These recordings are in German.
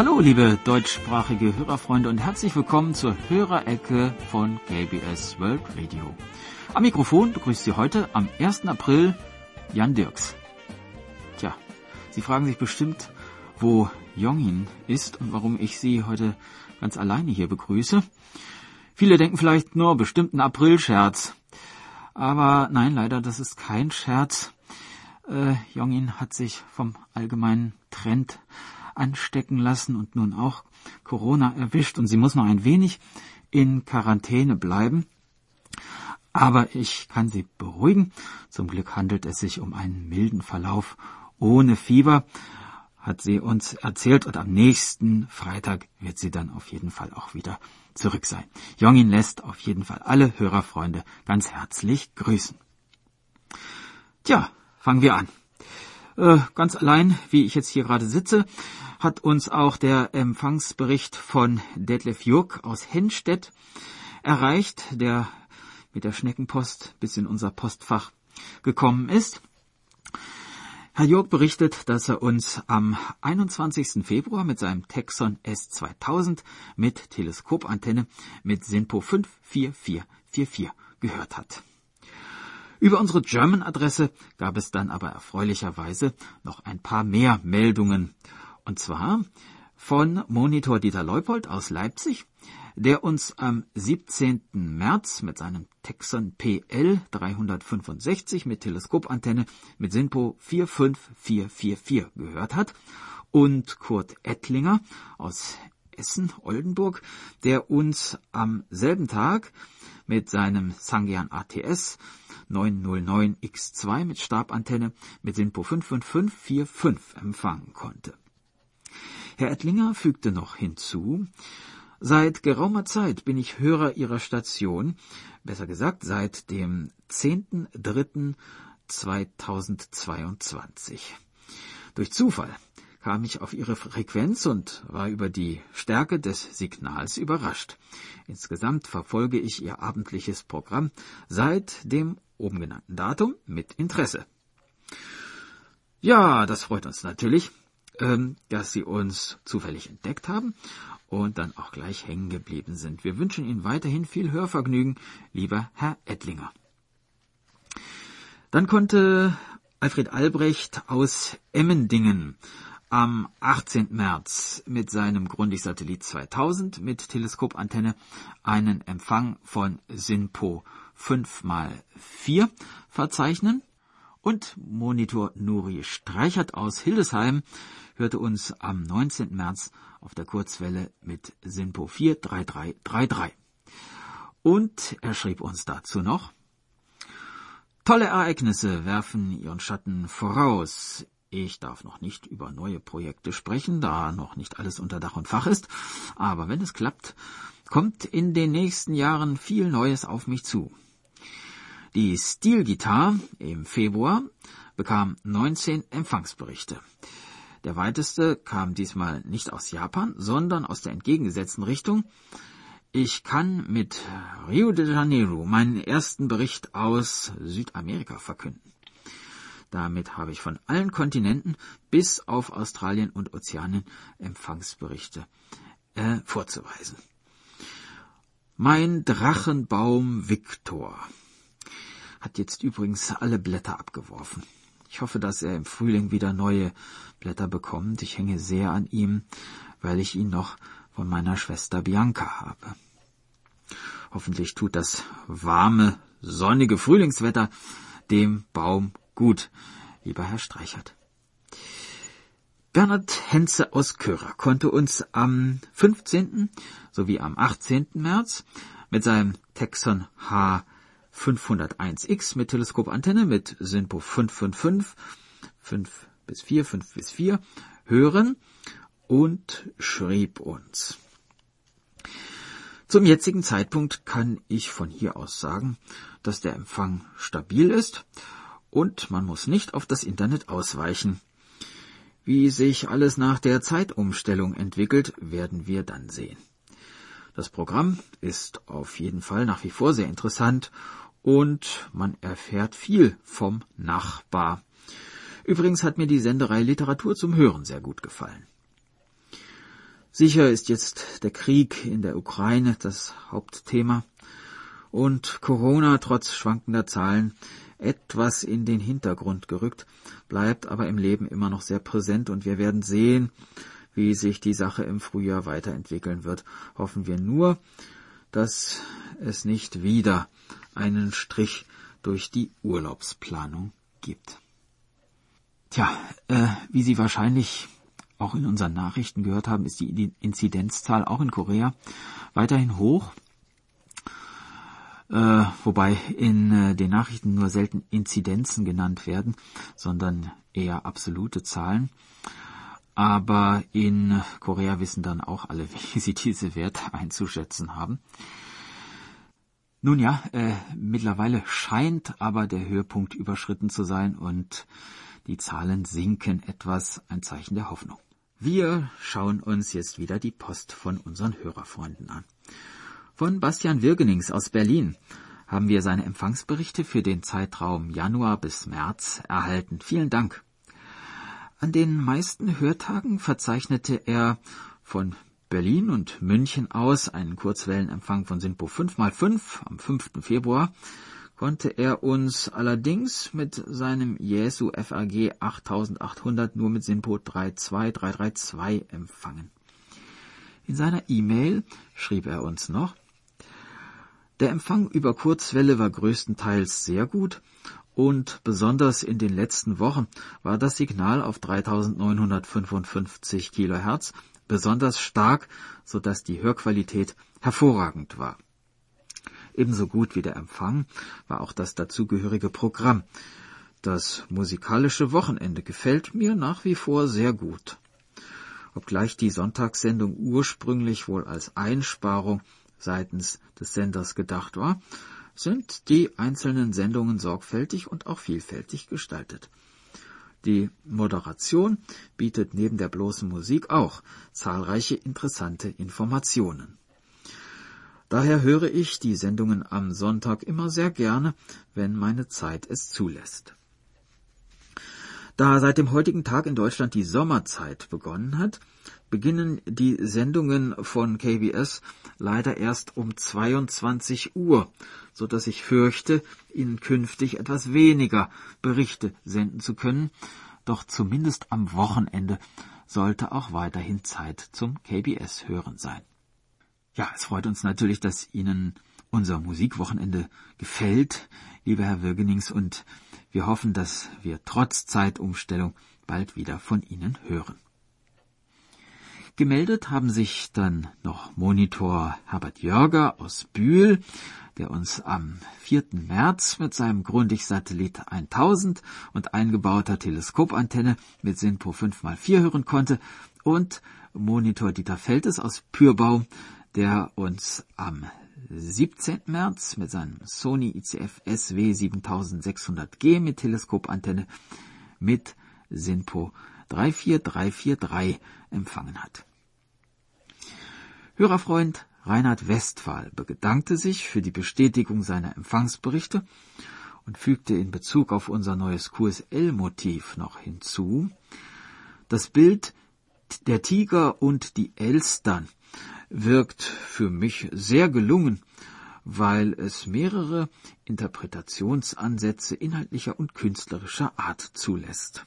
Hallo, liebe deutschsprachige Hörerfreunde und herzlich willkommen zur Hörerecke von KBS World Radio. Am Mikrofon begrüßt Sie heute am 1. April Jan Dirks. Tja, Sie fragen sich bestimmt, wo Jongin ist und warum ich Sie heute ganz alleine hier begrüße. Viele denken vielleicht nur bestimmt ein Aprilscherz. Aber nein, leider, das ist kein Scherz. Äh, Jongin hat sich vom allgemeinen Trend anstecken lassen und nun auch Corona erwischt und sie muss noch ein wenig in Quarantäne bleiben. Aber ich kann Sie beruhigen. Zum Glück handelt es sich um einen milden Verlauf ohne Fieber, hat sie uns erzählt und am nächsten Freitag wird sie dann auf jeden Fall auch wieder zurück sein. Jongin lässt auf jeden Fall alle Hörerfreunde ganz herzlich grüßen. Tja, fangen wir an. Äh, ganz allein, wie ich jetzt hier gerade sitze, hat uns auch der Empfangsbericht von Detlef Jurk aus Hennstedt erreicht, der mit der Schneckenpost bis in unser Postfach gekommen ist. Herr Jörg berichtet, dass er uns am 21. Februar mit seinem Texon S2000 mit Teleskopantenne mit SINPO 54444 gehört hat. Über unsere German-Adresse gab es dann aber erfreulicherweise noch ein paar mehr Meldungen. Und zwar von Monitor Dieter Leupold aus Leipzig, der uns am 17. März mit seinem Texon PL 365 mit Teleskopantenne mit SINPO 45444 gehört hat und Kurt Ettlinger aus Essen, Oldenburg, der uns am selben Tag mit seinem Sangean ATS 909X2 mit Stabantenne mit SINPO 55545 empfangen konnte. Herr Ettlinger fügte noch hinzu, Seit geraumer Zeit bin ich Hörer Ihrer Station, besser gesagt seit dem 10.03.2022. Durch Zufall kam ich auf Ihre Frequenz und war über die Stärke des Signals überrascht. Insgesamt verfolge ich Ihr abendliches Programm seit dem oben genannten Datum mit Interesse. Ja, das freut uns natürlich, ähm, dass Sie uns zufällig entdeckt haben und dann auch gleich hängen geblieben sind. Wir wünschen Ihnen weiterhin viel Hörvergnügen, lieber Herr Ettlinger. Dann konnte Alfred Albrecht aus Emmendingen am 18. März mit seinem Grundig-Satellit 2000 mit Teleskopantenne einen Empfang von SINPO 5x4 verzeichnen. Und Monitor Nuri Streichert aus Hildesheim hörte uns am 19. März auf der Kurzwelle mit SINPO 43333. Und er schrieb uns dazu noch, Tolle Ereignisse werfen ihren Schatten voraus. Ich darf noch nicht über neue Projekte sprechen, da noch nicht alles unter Dach und Fach ist, aber wenn es klappt, kommt in den nächsten Jahren viel Neues auf mich zu. Die Stilgitarre im Februar bekam 19 Empfangsberichte. Der weiteste kam diesmal nicht aus Japan, sondern aus der entgegengesetzten Richtung. Ich kann mit Rio de Janeiro meinen ersten Bericht aus Südamerika verkünden. Damit habe ich von allen Kontinenten bis auf Australien und Ozeanien Empfangsberichte äh, vorzuweisen. Mein Drachenbaum Victor hat jetzt übrigens alle Blätter abgeworfen. Ich hoffe, dass er im Frühling wieder neue Blätter bekommt. Ich hänge sehr an ihm, weil ich ihn noch von meiner Schwester Bianca habe. Hoffentlich tut das warme, sonnige Frühlingswetter dem Baum gut, lieber Herr Streichert. Bernhard Henze aus Körer konnte uns am 15. sowie am 18. März mit seinem Texon H 501X mit Teleskopantenne mit SINPO 555, 5 bis 4, 5 bis 4 hören und schrieb uns. Zum jetzigen Zeitpunkt kann ich von hier aus sagen, dass der Empfang stabil ist und man muss nicht auf das Internet ausweichen. Wie sich alles nach der Zeitumstellung entwickelt, werden wir dann sehen. Das Programm ist auf jeden Fall nach wie vor sehr interessant und man erfährt viel vom Nachbar. Übrigens hat mir die Senderei Literatur zum Hören sehr gut gefallen. Sicher ist jetzt der Krieg in der Ukraine das Hauptthema und Corona trotz schwankender Zahlen etwas in den Hintergrund gerückt, bleibt aber im Leben immer noch sehr präsent und wir werden sehen, wie sich die Sache im Frühjahr weiterentwickeln wird. Hoffen wir nur, dass es nicht wieder einen Strich durch die Urlaubsplanung gibt. Tja, äh, wie Sie wahrscheinlich auch in unseren Nachrichten gehört haben, ist die Inzidenzzahl auch in Korea weiterhin hoch. Äh, wobei in äh, den Nachrichten nur selten Inzidenzen genannt werden, sondern eher absolute Zahlen. Aber in Korea wissen dann auch alle, wie sie diese Werte einzuschätzen haben. Nun ja, äh, mittlerweile scheint aber der Höhepunkt überschritten zu sein und die Zahlen sinken etwas, ein Zeichen der Hoffnung. Wir schauen uns jetzt wieder die Post von unseren Hörerfreunden an. Von Bastian Wirgenings aus Berlin haben wir seine Empfangsberichte für den Zeitraum Januar bis März erhalten. Vielen Dank. An den meisten Hörtagen verzeichnete er von Berlin und München aus einen Kurzwellenempfang von SINPO 5x5 am 5. Februar konnte er uns allerdings mit seinem Jesu FAG 8800 nur mit SINPO 32332 empfangen. In seiner E-Mail schrieb er uns noch, der Empfang über Kurzwelle war größtenteils sehr gut und besonders in den letzten Wochen war das Signal auf 3955 Kilohertz besonders stark, so dass die Hörqualität hervorragend war. Ebenso gut wie der Empfang war auch das dazugehörige Programm. Das musikalische Wochenende gefällt mir nach wie vor sehr gut. Obgleich die Sonntagssendung ursprünglich wohl als Einsparung seitens des Senders gedacht war, sind die einzelnen Sendungen sorgfältig und auch vielfältig gestaltet. Die Moderation bietet neben der bloßen Musik auch zahlreiche interessante Informationen. Daher höre ich die Sendungen am Sonntag immer sehr gerne, wenn meine Zeit es zulässt. Da seit dem heutigen Tag in Deutschland die Sommerzeit begonnen hat, beginnen die Sendungen von KBS leider erst um 22 Uhr, so dass ich fürchte, Ihnen künftig etwas weniger Berichte senden zu können, doch zumindest am Wochenende sollte auch weiterhin Zeit zum KBS hören sein. Ja, es freut uns natürlich, dass Ihnen unser Musikwochenende gefällt, lieber Herr Wirgenings, und wir hoffen, dass wir trotz Zeitumstellung bald wieder von Ihnen hören. Gemeldet haben sich dann noch Monitor Herbert Jörger aus Bühl, der uns am 4. März mit seinem Grundig-Satellit 1000 und eingebauter Teleskopantenne mit SINPO 5x4 hören konnte, und Monitor Dieter Feltes aus Pürbau, der uns am 17. März mit seinem Sony ICF SW 7600G mit Teleskopantenne mit SINPO 34343 empfangen hat. Hörerfreund Reinhard Westphal bedankte sich für die Bestätigung seiner Empfangsberichte und fügte in Bezug auf unser neues QSL-Motiv noch hinzu, das Bild der Tiger und die Elstern wirkt für mich sehr gelungen, weil es mehrere Interpretationsansätze inhaltlicher und künstlerischer Art zulässt.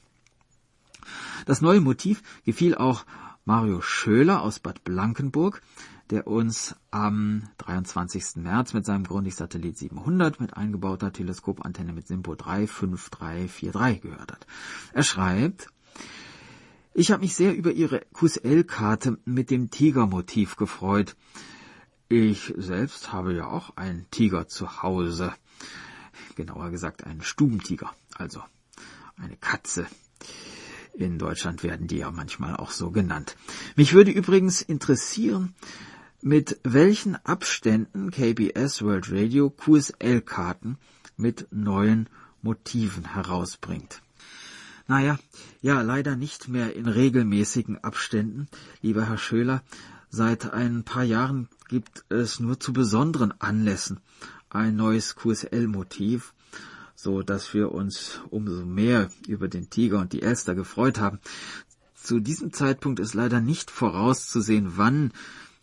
Das neue Motiv gefiel auch Mario Schöler aus Bad Blankenburg, der uns am 23. März mit seinem Grundig-Satellit 700 mit eingebauter Teleskopantenne mit Simpo 35343 gehört hat. Er schreibt, ich habe mich sehr über Ihre QSL-Karte mit dem Tigermotiv gefreut. Ich selbst habe ja auch einen Tiger zu Hause. Genauer gesagt einen Stubentiger, also eine Katze. In Deutschland werden die ja manchmal auch so genannt. Mich würde übrigens interessieren, mit welchen Abständen KBS World Radio QSL-Karten mit neuen Motiven herausbringt. Naja, ja, leider nicht mehr in regelmäßigen Abständen, lieber Herr Schöler. Seit ein paar Jahren gibt es nur zu besonderen Anlässen ein neues QSL-Motiv so dass wir uns umso mehr über den Tiger und die Elster gefreut haben. Zu diesem Zeitpunkt ist leider nicht vorauszusehen, wann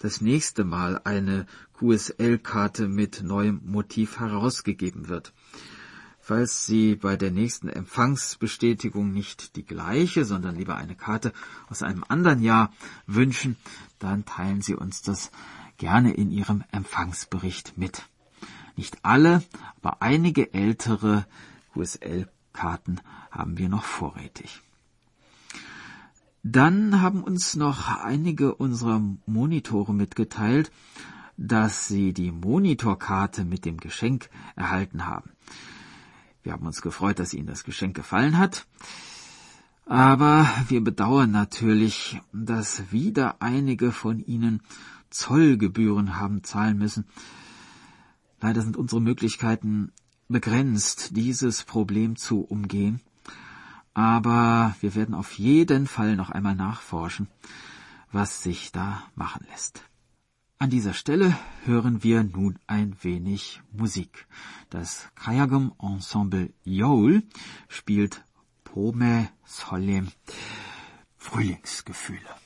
das nächste Mal eine QSL-Karte mit neuem Motiv herausgegeben wird. Falls Sie bei der nächsten Empfangsbestätigung nicht die gleiche, sondern lieber eine Karte aus einem anderen Jahr wünschen, dann teilen Sie uns das gerne in Ihrem Empfangsbericht mit. Nicht alle, aber einige ältere QSL-Karten haben wir noch vorrätig. Dann haben uns noch einige unserer Monitore mitgeteilt, dass sie die Monitorkarte mit dem Geschenk erhalten haben. Wir haben uns gefreut, dass Ihnen das Geschenk gefallen hat. Aber wir bedauern natürlich, dass wieder einige von Ihnen Zollgebühren haben zahlen müssen. Leider sind unsere Möglichkeiten begrenzt, dieses Problem zu umgehen. Aber wir werden auf jeden Fall noch einmal nachforschen, was sich da machen lässt. An dieser Stelle hören wir nun ein wenig Musik. Das Kayagum Ensemble Yol spielt Pome Solem Frühlingsgefühle.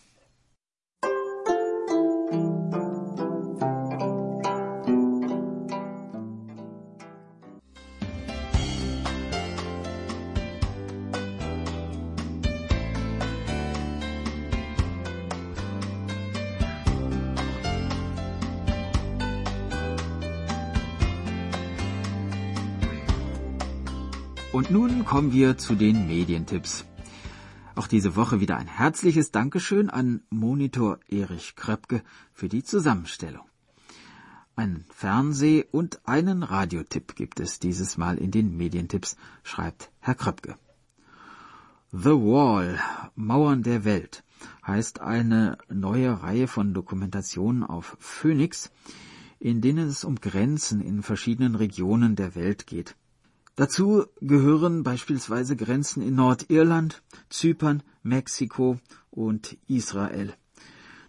Und nun kommen wir zu den Medientipps. Auch diese Woche wieder ein herzliches Dankeschön an Monitor Erich Kröpke für die Zusammenstellung. Einen Fernseh- und einen Radiotipp gibt es dieses Mal in den Medientipps, schreibt Herr Kröpke. The Wall, Mauern der Welt, heißt eine neue Reihe von Dokumentationen auf Phoenix, in denen es um Grenzen in verschiedenen Regionen der Welt geht. Dazu gehören beispielsweise Grenzen in Nordirland, Zypern, Mexiko und Israel.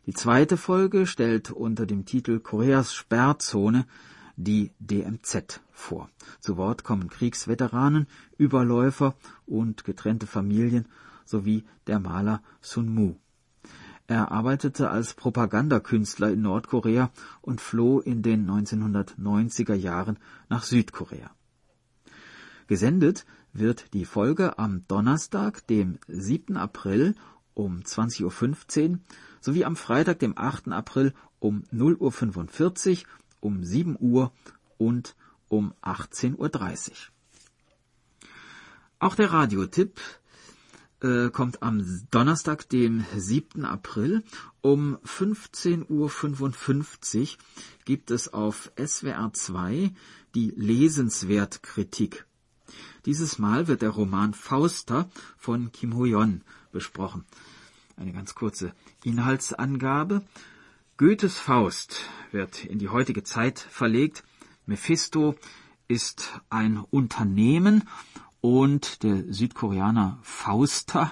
Die zweite Folge stellt unter dem Titel Koreas Sperrzone die DMZ vor. Zu Wort kommen Kriegsveteranen, Überläufer und getrennte Familien sowie der Maler Sun Mu. Er arbeitete als Propagandakünstler in Nordkorea und floh in den 1990er Jahren nach Südkorea. Gesendet wird die Folge am Donnerstag, dem 7. April um 20.15 Uhr sowie am Freitag, dem 8. April um 0.45 Uhr, um 7 Uhr und um 18.30 Uhr. Auch der Radiotipp äh, kommt am Donnerstag, dem 7. April um 15.55 Uhr gibt es auf SWR 2 die Lesenswertkritik dieses Mal wird der Roman Fausta von Kim Ho-yeon besprochen. Eine ganz kurze Inhaltsangabe. Goethes Faust wird in die heutige Zeit verlegt. Mephisto ist ein Unternehmen und der Südkoreaner Fausta,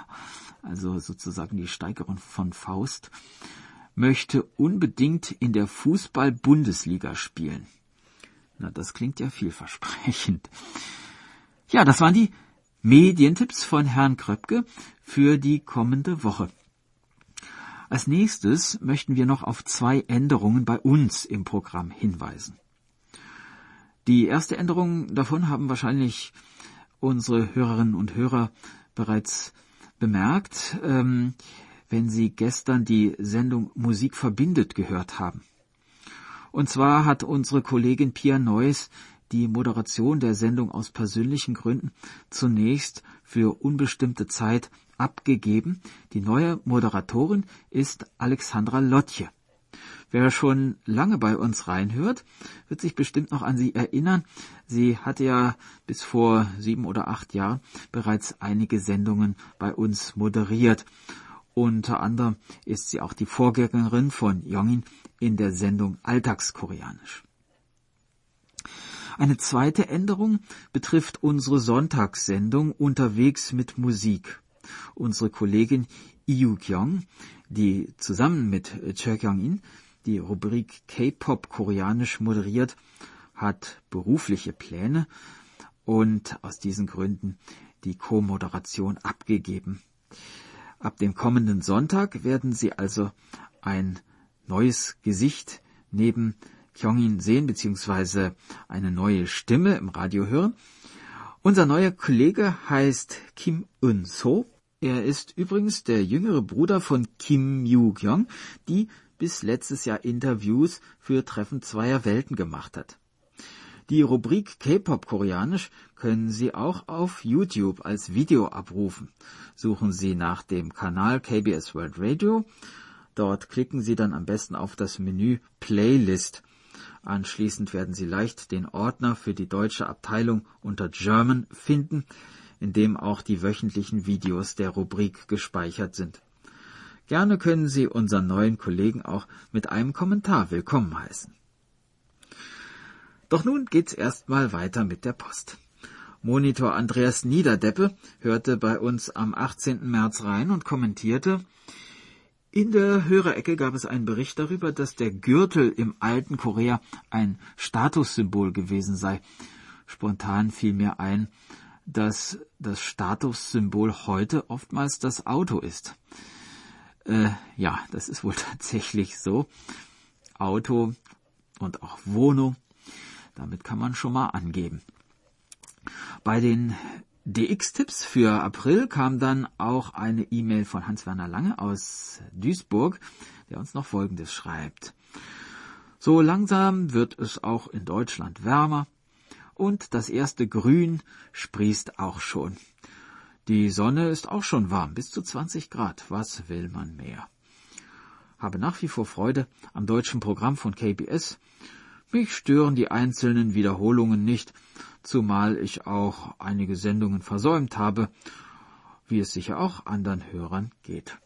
also sozusagen die Steigerung von Faust, möchte unbedingt in der Fußball-Bundesliga spielen. Na, das klingt ja vielversprechend. Ja, das waren die Medientipps von Herrn Kröpke für die kommende Woche. Als nächstes möchten wir noch auf zwei Änderungen bei uns im Programm hinweisen. Die erste Änderung davon haben wahrscheinlich unsere Hörerinnen und Hörer bereits bemerkt, ähm, wenn sie gestern die Sendung Musik verbindet gehört haben. Und zwar hat unsere Kollegin Pia Neuss die Moderation der Sendung aus persönlichen Gründen zunächst für unbestimmte Zeit abgegeben. Die neue Moderatorin ist Alexandra Lotje. Wer schon lange bei uns reinhört, wird sich bestimmt noch an sie erinnern. Sie hatte ja bis vor sieben oder acht Jahren bereits einige Sendungen bei uns moderiert. Unter anderem ist sie auch die Vorgängerin von Jongin in der Sendung Alltagskoreanisch. Eine zweite Änderung betrifft unsere Sonntagssendung Unterwegs mit Musik. Unsere Kollegin Iyu Kyung, die zusammen mit Che Kyung-in die Rubrik K-Pop koreanisch moderiert, hat berufliche Pläne und aus diesen Gründen die Co-Moderation abgegeben. Ab dem kommenden Sonntag werden Sie also ein neues Gesicht neben Kyongin sehen, beziehungsweise eine neue Stimme im Radio hören. Unser neuer Kollege heißt Kim Un-so. Er ist übrigens der jüngere Bruder von Kim Yu-kyung, die bis letztes Jahr Interviews für Treffen zweier Welten gemacht hat. Die Rubrik K-Pop Koreanisch können Sie auch auf YouTube als Video abrufen. Suchen Sie nach dem Kanal KBS World Radio. Dort klicken Sie dann am besten auf das Menü Playlist. Anschließend werden Sie leicht den Ordner für die deutsche Abteilung unter German finden, in dem auch die wöchentlichen Videos der Rubrik gespeichert sind. Gerne können Sie unseren neuen Kollegen auch mit einem Kommentar willkommen heißen. Doch nun geht's erstmal weiter mit der Post. Monitor Andreas Niederdeppe hörte bei uns am 18. März rein und kommentierte, in der Hörerecke gab es einen Bericht darüber, dass der Gürtel im alten Korea ein Statussymbol gewesen sei. Spontan fiel mir ein, dass das Statussymbol heute oftmals das Auto ist. Äh, ja, das ist wohl tatsächlich so. Auto und auch Wohnung damit kann man schon mal angeben. Bei den DX-Tipps für April kam dann auch eine E-Mail von Hans-Werner Lange aus Duisburg, der uns noch Folgendes schreibt. So langsam wird es auch in Deutschland wärmer und das erste Grün sprießt auch schon. Die Sonne ist auch schon warm, bis zu 20 Grad. Was will man mehr? Habe nach wie vor Freude am deutschen Programm von KBS mich stören die einzelnen Wiederholungen nicht, zumal ich auch einige Sendungen versäumt habe, wie es sicher auch anderen Hörern geht.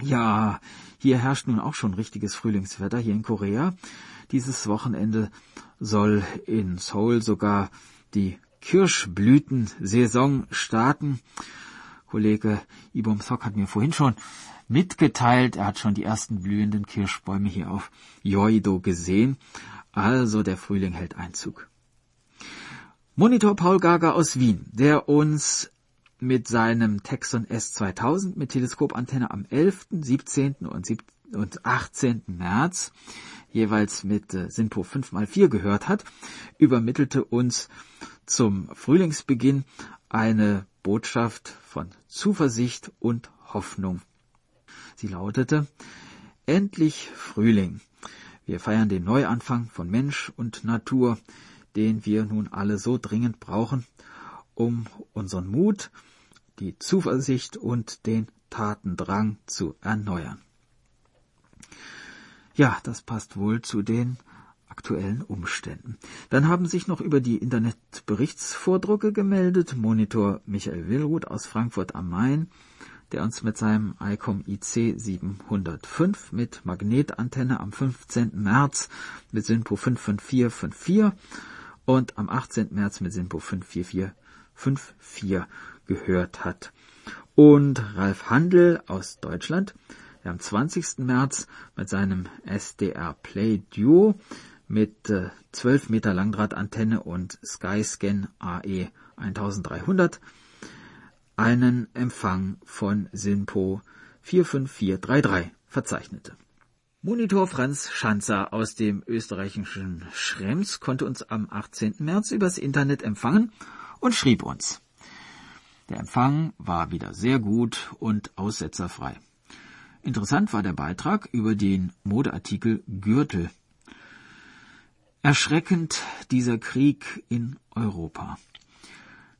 Ja, hier herrscht nun auch schon richtiges Frühlingswetter hier in Korea. Dieses Wochenende soll in Seoul sogar die Kirschblütensaison starten. Kollege Ibom Sok hat mir vorhin schon mitgeteilt. Er hat schon die ersten blühenden Kirschbäume hier auf Yoido gesehen. Also der Frühling hält Einzug. Monitor Paul Gager aus Wien, der uns mit seinem Texon S2000 mit Teleskopantenne am 11., 17. und 18. März jeweils mit äh, SINPO 5x4 gehört hat, übermittelte uns zum Frühlingsbeginn eine Botschaft von Zuversicht und Hoffnung Sie lautete Endlich Frühling. Wir feiern den Neuanfang von Mensch und Natur, den wir nun alle so dringend brauchen, um unseren Mut, die Zuversicht und den Tatendrang zu erneuern. Ja, das passt wohl zu den aktuellen Umständen. Dann haben sich noch über die Internetberichtsvordrucke gemeldet Monitor Michael Willruth aus Frankfurt am Main, der uns mit seinem ICOM IC 705 mit Magnetantenne am 15. März mit SINPO 55454 und am 18. März mit SINPO 54454 gehört hat. Und Ralf Handel aus Deutschland, der am 20. März mit seinem SDR Play Duo mit äh, 12 Meter Langdrahtantenne und Skyscan AE 1300 einen Empfang von SINPO 45433 verzeichnete. Monitor Franz Schanzer aus dem österreichischen Schrems konnte uns am 18. März übers Internet empfangen und schrieb uns. Der Empfang war wieder sehr gut und aussetzerfrei. Interessant war der Beitrag über den Modeartikel Gürtel. Erschreckend dieser Krieg in Europa.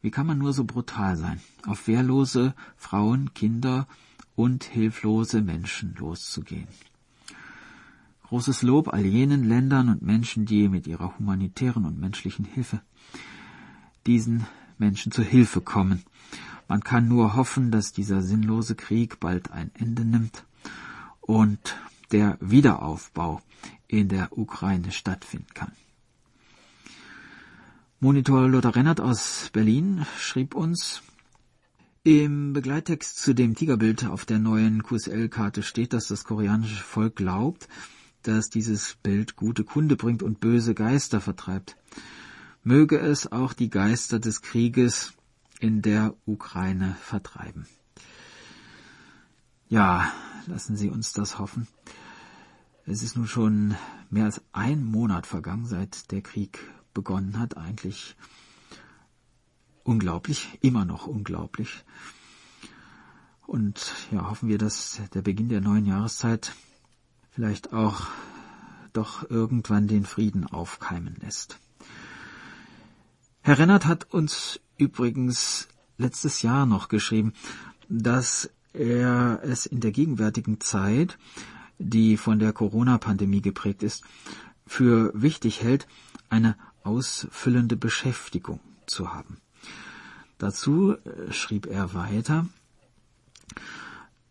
Wie kann man nur so brutal sein, auf wehrlose Frauen, Kinder und hilflose Menschen loszugehen? Großes Lob all jenen Ländern und Menschen, die mit ihrer humanitären und menschlichen Hilfe diesen Menschen zur Hilfe kommen. Man kann nur hoffen, dass dieser sinnlose Krieg bald ein Ende nimmt und der Wiederaufbau in der Ukraine stattfinden kann. Monitor Lothar Rennert aus Berlin schrieb uns, im Begleittext zu dem Tigerbild auf der neuen QSL-Karte steht, dass das koreanische Volk glaubt, dass dieses Bild gute Kunde bringt und böse Geister vertreibt. Möge es auch die Geister des Krieges in der Ukraine vertreiben. Ja, lassen Sie uns das hoffen. Es ist nun schon mehr als ein Monat vergangen, seit der Krieg begonnen hat. Eigentlich unglaublich, immer noch unglaublich. Und ja, hoffen wir, dass der Beginn der neuen Jahreszeit vielleicht auch doch irgendwann den Frieden aufkeimen lässt. Herr Rennert hat uns übrigens letztes Jahr noch geschrieben, dass er es in der gegenwärtigen Zeit, die von der Corona-Pandemie geprägt ist, für wichtig hält, eine ausfüllende Beschäftigung zu haben. Dazu äh, schrieb er weiter,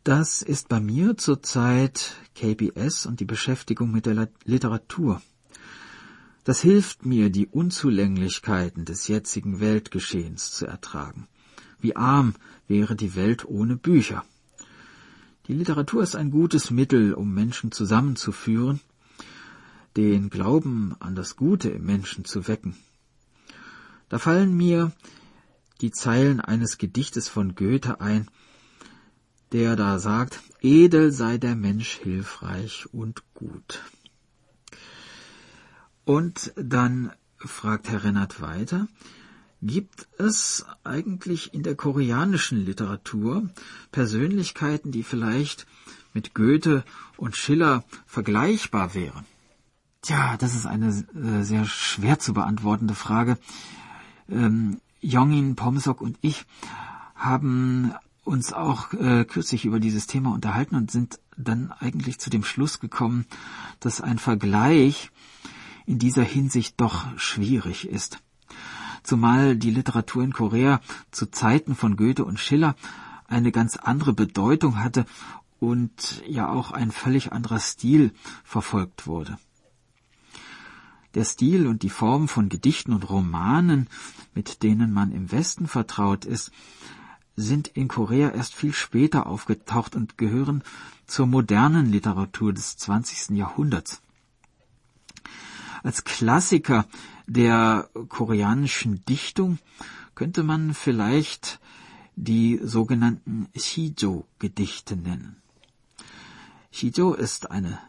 das ist bei mir zurzeit KBS und die Beschäftigung mit der Literatur. Das hilft mir, die Unzulänglichkeiten des jetzigen Weltgeschehens zu ertragen. Wie arm wäre die Welt ohne Bücher. Die Literatur ist ein gutes Mittel, um Menschen zusammenzuführen, den Glauben an das Gute im Menschen zu wecken. Da fallen mir die Zeilen eines Gedichtes von Goethe ein, der da sagt, edel sei der Mensch hilfreich und gut. Und dann fragt Herr Rennert weiter, gibt es eigentlich in der koreanischen Literatur Persönlichkeiten, die vielleicht mit Goethe und Schiller vergleichbar wären? Tja, das ist eine äh, sehr schwer zu beantwortende Frage. Ähm, Jongin, Pomsok und ich haben uns auch äh, kürzlich über dieses Thema unterhalten und sind dann eigentlich zu dem Schluss gekommen, dass ein Vergleich in dieser Hinsicht doch schwierig ist. Zumal die Literatur in Korea zu Zeiten von Goethe und Schiller eine ganz andere Bedeutung hatte und ja auch ein völlig anderer Stil verfolgt wurde. Der Stil und die Form von Gedichten und Romanen, mit denen man im Westen vertraut ist, sind in Korea erst viel später aufgetaucht und gehören zur modernen Literatur des 20. Jahrhunderts. Als Klassiker der koreanischen Dichtung könnte man vielleicht die sogenannten Shijo-Gedichte nennen. Shijo ist eine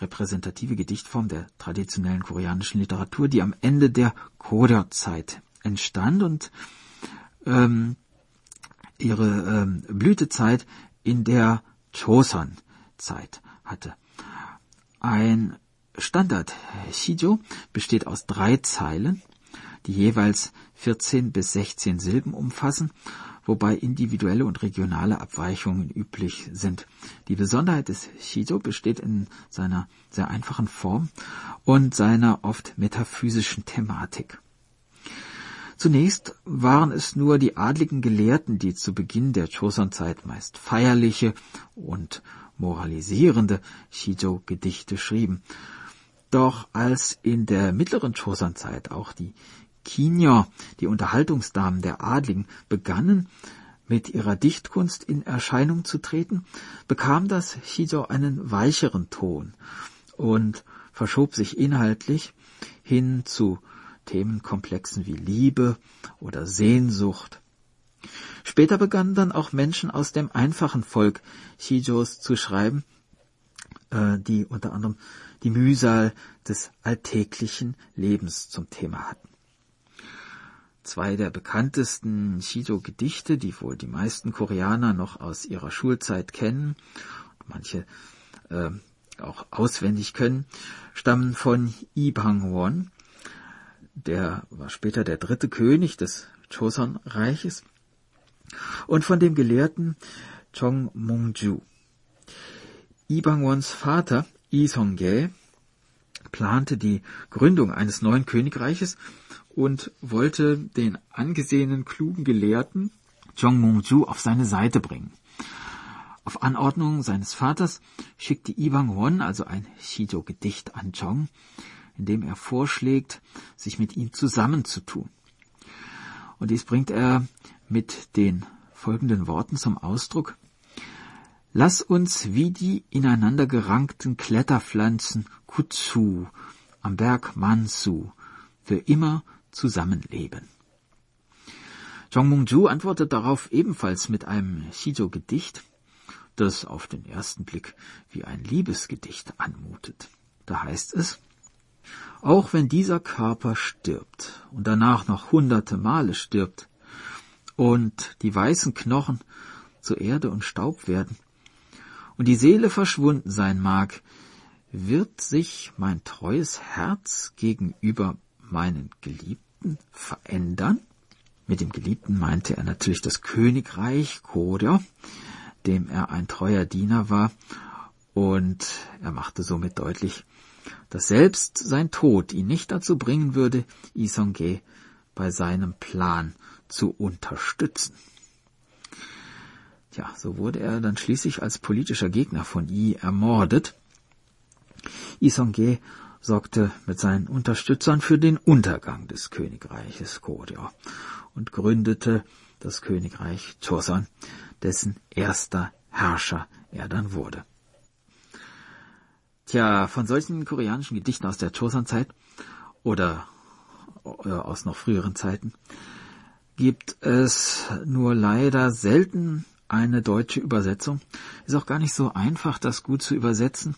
repräsentative Gedichtform der traditionellen koreanischen Literatur, die am Ende der Koryo-Zeit entstand und ähm, ihre ähm, Blütezeit in der Choson-Zeit hatte. Ein Standard Shijo besteht aus drei Zeilen, die jeweils 14 bis 16 Silben umfassen, wobei individuelle und regionale Abweichungen üblich sind. Die Besonderheit des Shijo besteht in seiner sehr einfachen Form und seiner oft metaphysischen Thematik. Zunächst waren es nur die adligen Gelehrten, die zu Beginn der Choson-Zeit meist feierliche und moralisierende Shijo-Gedichte schrieben. Doch als in der mittleren Choson-Zeit auch die Kinyo, die Unterhaltungsdamen der Adligen, begannen, mit ihrer Dichtkunst in Erscheinung zu treten, bekam das Shijo einen weicheren Ton und verschob sich inhaltlich hin zu Themenkomplexen wie Liebe oder Sehnsucht. Später begannen dann auch Menschen aus dem einfachen Volk Shijos zu schreiben, äh, die unter anderem die Mühsal des alltäglichen Lebens zum Thema hatten. Zwei der bekanntesten Shido-Gedichte, die wohl die meisten Koreaner noch aus ihrer Schulzeit kennen, manche äh, auch auswendig können, stammen von Lee Bang-won, der war später der dritte König des Joseon-Reiches, und von dem Gelehrten Chong Mung-ju. Lee Bang-wons Vater Isongye plante die Gründung eines neuen Königreiches und wollte den angesehenen klugen Gelehrten Zhong Mungju auf seine Seite bringen. Auf Anordnung seines Vaters schickte Ibang Won also ein Shido-Gedicht an Zhong, in dem er vorschlägt, sich mit ihm zusammenzutun. Und dies bringt er mit den folgenden Worten zum Ausdruck. Lass uns wie die ineinander gerankten Kletterpflanzen Kutsu am Berg Mansu für immer zusammenleben. Zhong Mung-ju antwortet darauf ebenfalls mit einem Shijo-Gedicht. das auf den ersten Blick wie ein Liebesgedicht anmutet. Da heißt es, auch wenn dieser Körper stirbt und danach noch hunderte Male stirbt und die weißen Knochen zu Erde und Staub werden und die Seele verschwunden sein mag, wird sich mein treues Herz gegenüber meinen Geliebten verändern? Mit dem Geliebten meinte er natürlich das Königreich Koder, dem er ein treuer Diener war, und er machte somit deutlich, dass selbst sein Tod ihn nicht dazu bringen würde, Isonge bei seinem Plan zu unterstützen. Tja, so wurde er dann schließlich als politischer Gegner von Yi ermordet. Isonge sorgte mit seinen Unterstützern für den Untergang des Königreiches Goryeo und gründete das Königreich Choson, dessen erster Herrscher er dann wurde. Tja, von solchen koreanischen Gedichten aus der Choson-Zeit oder äh, aus noch früheren Zeiten gibt es nur leider selten eine deutsche Übersetzung. Ist auch gar nicht so einfach, das gut zu übersetzen.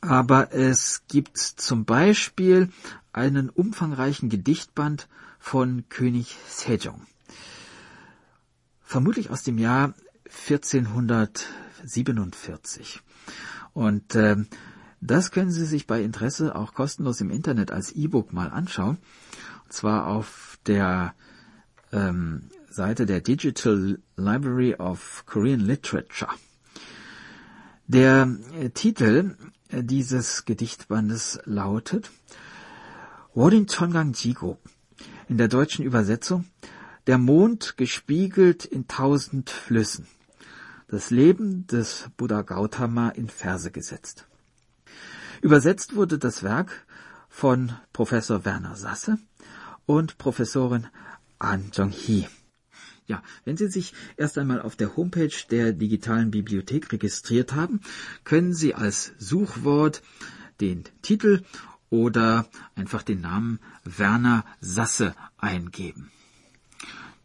Aber es gibt zum Beispiel einen umfangreichen Gedichtband von König Sejong. Vermutlich aus dem Jahr 1447. Und äh, das können Sie sich bei Interesse auch kostenlos im Internet als E-Book mal anschauen. Und zwar auf der ähm, Seite der Digital Library of Korean Literature. Der äh, Titel äh, dieses Gedichtbandes lautet Worin Chongang Jigo. In der deutschen Übersetzung Der Mond gespiegelt in tausend Flüssen. Das Leben des Buddha Gautama in Verse gesetzt. Übersetzt wurde das Werk von Professor Werner Sasse und Professorin An Jong-hee. Ja, wenn Sie sich erst einmal auf der Homepage der digitalen Bibliothek registriert haben, können Sie als Suchwort den Titel oder einfach den Namen Werner Sasse eingeben.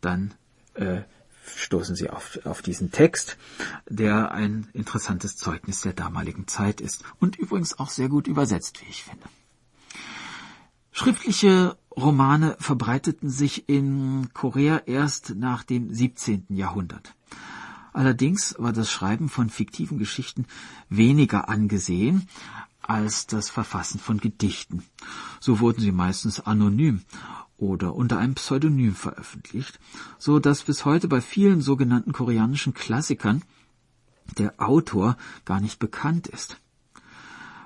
Dann äh, stoßen Sie auf, auf diesen Text, der ein interessantes Zeugnis der damaligen Zeit ist und übrigens auch sehr gut übersetzt, wie ich finde. Schriftliche Romane verbreiteten sich in Korea erst nach dem 17. Jahrhundert. Allerdings war das Schreiben von fiktiven Geschichten weniger angesehen als das Verfassen von Gedichten. So wurden sie meistens anonym oder unter einem Pseudonym veröffentlicht, so dass bis heute bei vielen sogenannten koreanischen Klassikern der Autor gar nicht bekannt ist.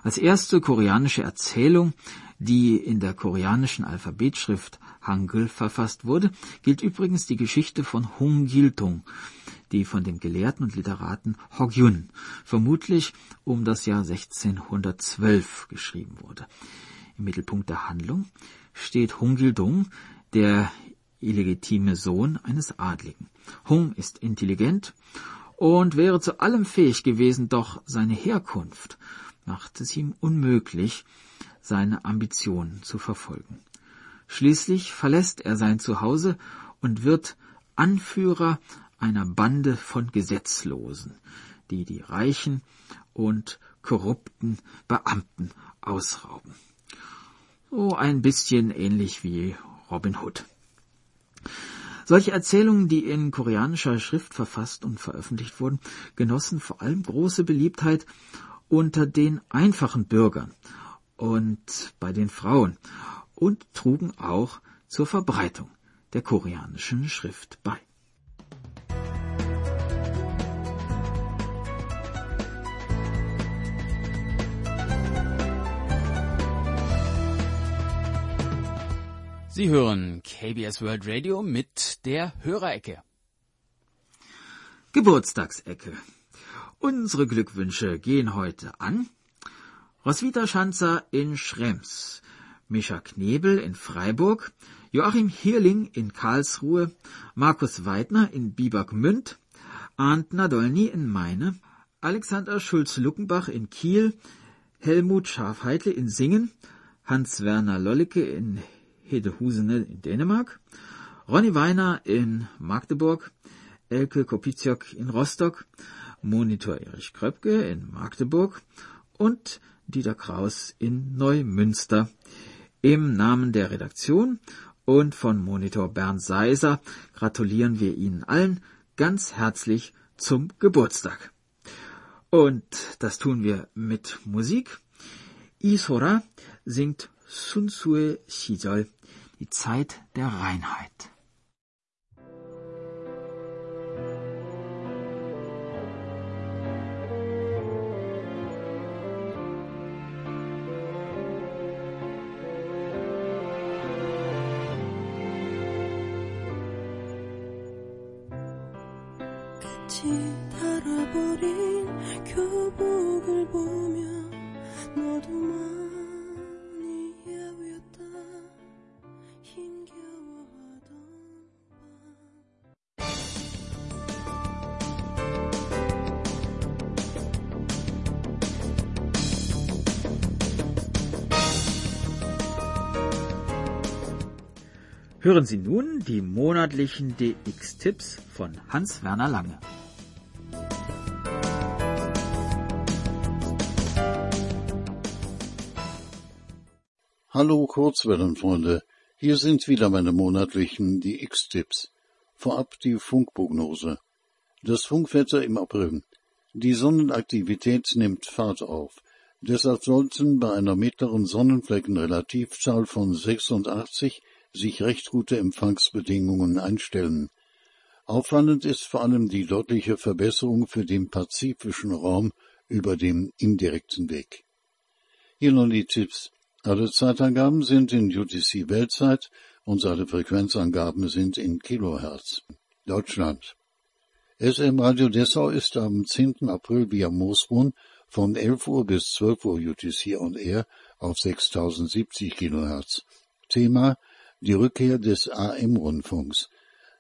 Als erste koreanische Erzählung die in der koreanischen Alphabetschrift Hangul verfasst wurde, gilt übrigens die Geschichte von Hong Gil-tung, die von dem Gelehrten und Literaten Hogyun vermutlich um das Jahr 1612 geschrieben wurde. Im Mittelpunkt der Handlung steht Hong Gil-tung, der illegitime Sohn eines Adligen. Hong ist intelligent und wäre zu allem fähig gewesen, doch seine Herkunft macht es ihm unmöglich, seine Ambitionen zu verfolgen. Schließlich verlässt er sein Zuhause und wird Anführer einer Bande von Gesetzlosen, die die reichen und korrupten Beamten ausrauben. So ein bisschen ähnlich wie Robin Hood. Solche Erzählungen, die in koreanischer Schrift verfasst und veröffentlicht wurden, genossen vor allem große Beliebtheit unter den einfachen Bürgern und bei den Frauen und trugen auch zur Verbreitung der koreanischen Schrift bei. Sie hören KBS World Radio mit der Hörerecke. Geburtstagsecke. Unsere Glückwünsche gehen heute an Roswitha Schanzer in Schrems, Mischa Knebel in Freiburg, Joachim Hirling in Karlsruhe, Markus Weidner in Bibergmünd, Arndt Nadolny in Meine, Alexander Schulz-Luckenbach in Kiel, Helmut Schafheitle in Singen, Hans-Werner Lollicke in Hedehusene in Dänemark, Ronny Weiner in Magdeburg, Elke Kopiziok in Rostock, Monitor Erich Kröpke in Magdeburg und Dieter Kraus in Neumünster. Im Namen der Redaktion und von Monitor Bernd Seiser gratulieren wir Ihnen allen ganz herzlich zum Geburtstag. Und das tun wir mit Musik. Isora singt Sunsue Shijol, die Zeit der Reinheit. Hören Sie nun die monatlichen DX-Tipps von Hans-Werner Lange. Hallo Kurzwellenfreunde, hier sind wieder meine monatlichen DX-Tipps. Vorab die Funkprognose. Das Funkwetter im April. Die Sonnenaktivität nimmt Fahrt auf. Deshalb sollten bei einer mittleren Sonnenfleckenrelativzahl von 86 sich recht gute Empfangsbedingungen einstellen. Auffallend ist vor allem die deutliche Verbesserung für den pazifischen Raum über dem indirekten Weg. Hier nun die Tipps. Alle Zeitangaben sind in UTC Weltzeit und alle Frequenzangaben sind in Kilohertz. Deutschland. SM Radio Dessau ist am 10. April via Moosbrunn von 11 Uhr bis 12 Uhr UTC on Air auf 6070 Kilohertz. Thema die Rückkehr des AM-Rundfunks.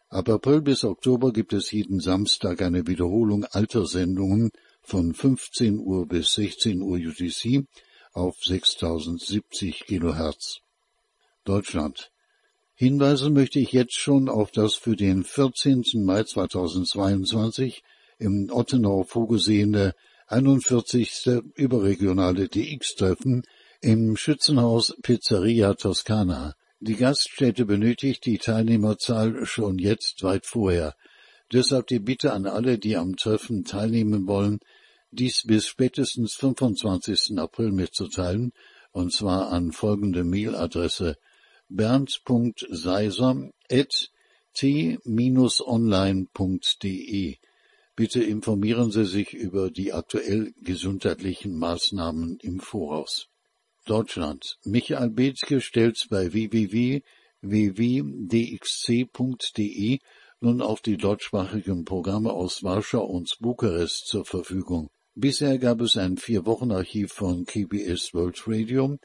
Ab April bis Oktober gibt es jeden Samstag eine Wiederholung alter Sendungen von 15 Uhr bis 16 Uhr UTC auf 6070 Kilohertz. Deutschland. Hinweisen möchte ich jetzt schon auf das für den 14. Mai 2022 im Ottenau vorgesehene 41. überregionale DX-Treffen im Schützenhaus Pizzeria Toscana die Gaststätte benötigt die Teilnehmerzahl schon jetzt weit vorher. Deshalb die Bitte an alle, die am Treffen teilnehmen wollen, dies bis spätestens 25. April mitzuteilen, und zwar an folgende Mailadresse bernd.seiser.t-online.de. Bitte informieren Sie sich über die aktuell gesundheitlichen Maßnahmen im Voraus. Deutschland. Michael Bethke stellt bei www.www.dxc.de nun auf die deutschsprachigen Programme aus Warschau und Bukarest zur Verfügung. Bisher gab es ein Vier-Wochen-Archiv von KBS World Radio,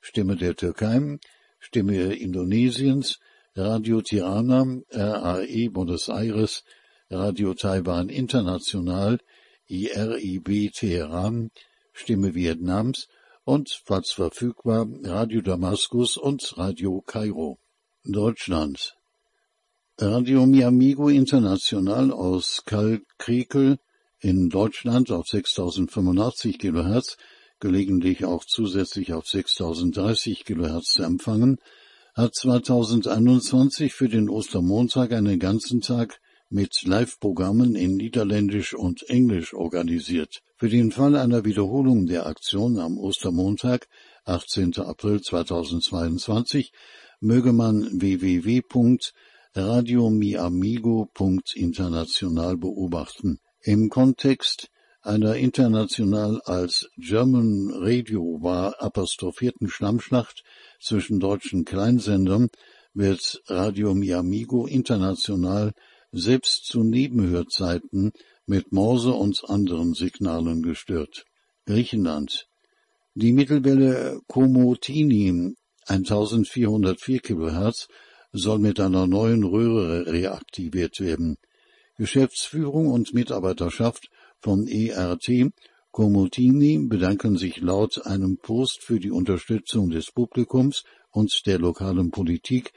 Stimme der Türkei, Stimme Indonesiens, Radio Tirana, RAE Buenos Aires, Radio Taiwan International, IRIB Teheran, Stimme Vietnams und, falls verfügbar, Radio Damaskus und Radio Kairo. Deutschland. Radio Miamigo International aus Kalkriekel in Deutschland auf 6085 kHz, gelegentlich auch zusätzlich auf 6030 kHz zu empfangen, hat 2021 für den Ostermontag einen ganzen Tag mit Live-Programmen in Niederländisch und Englisch organisiert. Für den Fall einer Wiederholung der Aktion am Ostermontag, 18. April 2022, möge man www.radiomiamigo.international beobachten. Im Kontext einer international als German Radio war apostrophierten Schlammschlacht zwischen deutschen Kleinsendern wird Radio Miamigo international selbst zu Nebenhörzeiten mit Morse und anderen Signalen gestört. Griechenland. Die Mittelwelle Komotini 1404 kHz soll mit einer neuen Röhre reaktiviert werden. Geschäftsführung und Mitarbeiterschaft von ERT Komotini bedanken sich laut einem Post für die Unterstützung des Publikums und der lokalen Politik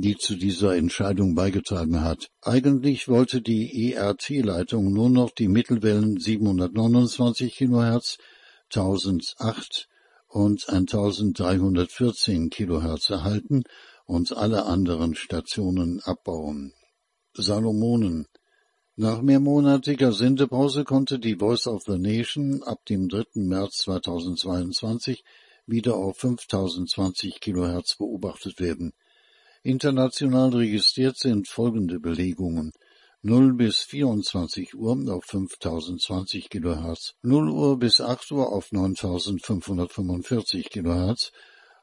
die zu dieser Entscheidung beigetragen hat. Eigentlich wollte die ERT-Leitung nur noch die Mittelwellen 729 kHz, 1008 und 1314 kHz erhalten und alle anderen Stationen abbauen. Salomonen nach mehrmonatiger Sendepause konnte die Voice of the Nation ab dem 3. März 2022 wieder auf 5020 kHz beobachtet werden. International registriert sind folgende Belegungen. 0 bis 24 Uhr auf 5020 kHz, 0 Uhr bis 8 Uhr auf 9545 kHz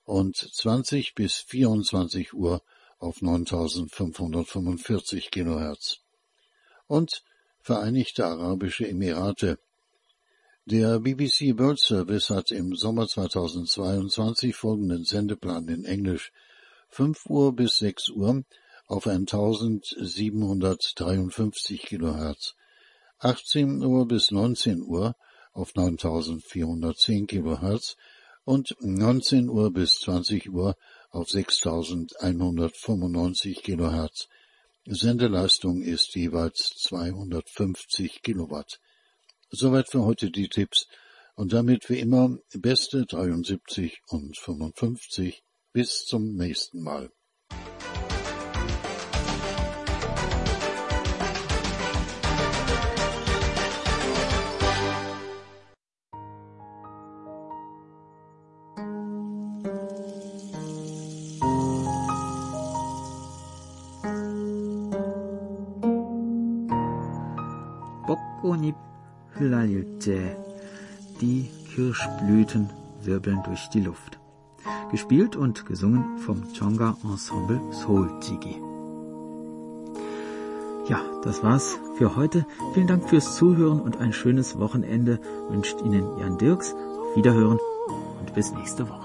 und 20 bis 24 Uhr auf 9545 kHz und Vereinigte Arabische Emirate. Der BBC World Service hat im Sommer 2022 folgenden Sendeplan in Englisch 5 Uhr bis 6 Uhr auf 1753 kHz, 18 Uhr bis 19 Uhr auf 9410 kHz und 19 Uhr bis 20 Uhr auf 6195 kHz Sendeleistung ist jeweils 250 Kilowatt. Soweit für heute die Tipps und damit wie immer beste 73 und 55. Bis zum nächsten Mal. Bokonip Hülalilje. Die Kirschblüten wirbeln durch die Luft. Gespielt und gesungen vom Chonga Ensemble Soul Jigi. Ja, das war's für heute. Vielen Dank fürs Zuhören und ein schönes Wochenende wünscht Ihnen Jan Dirks. Auf Wiederhören und bis nächste Woche.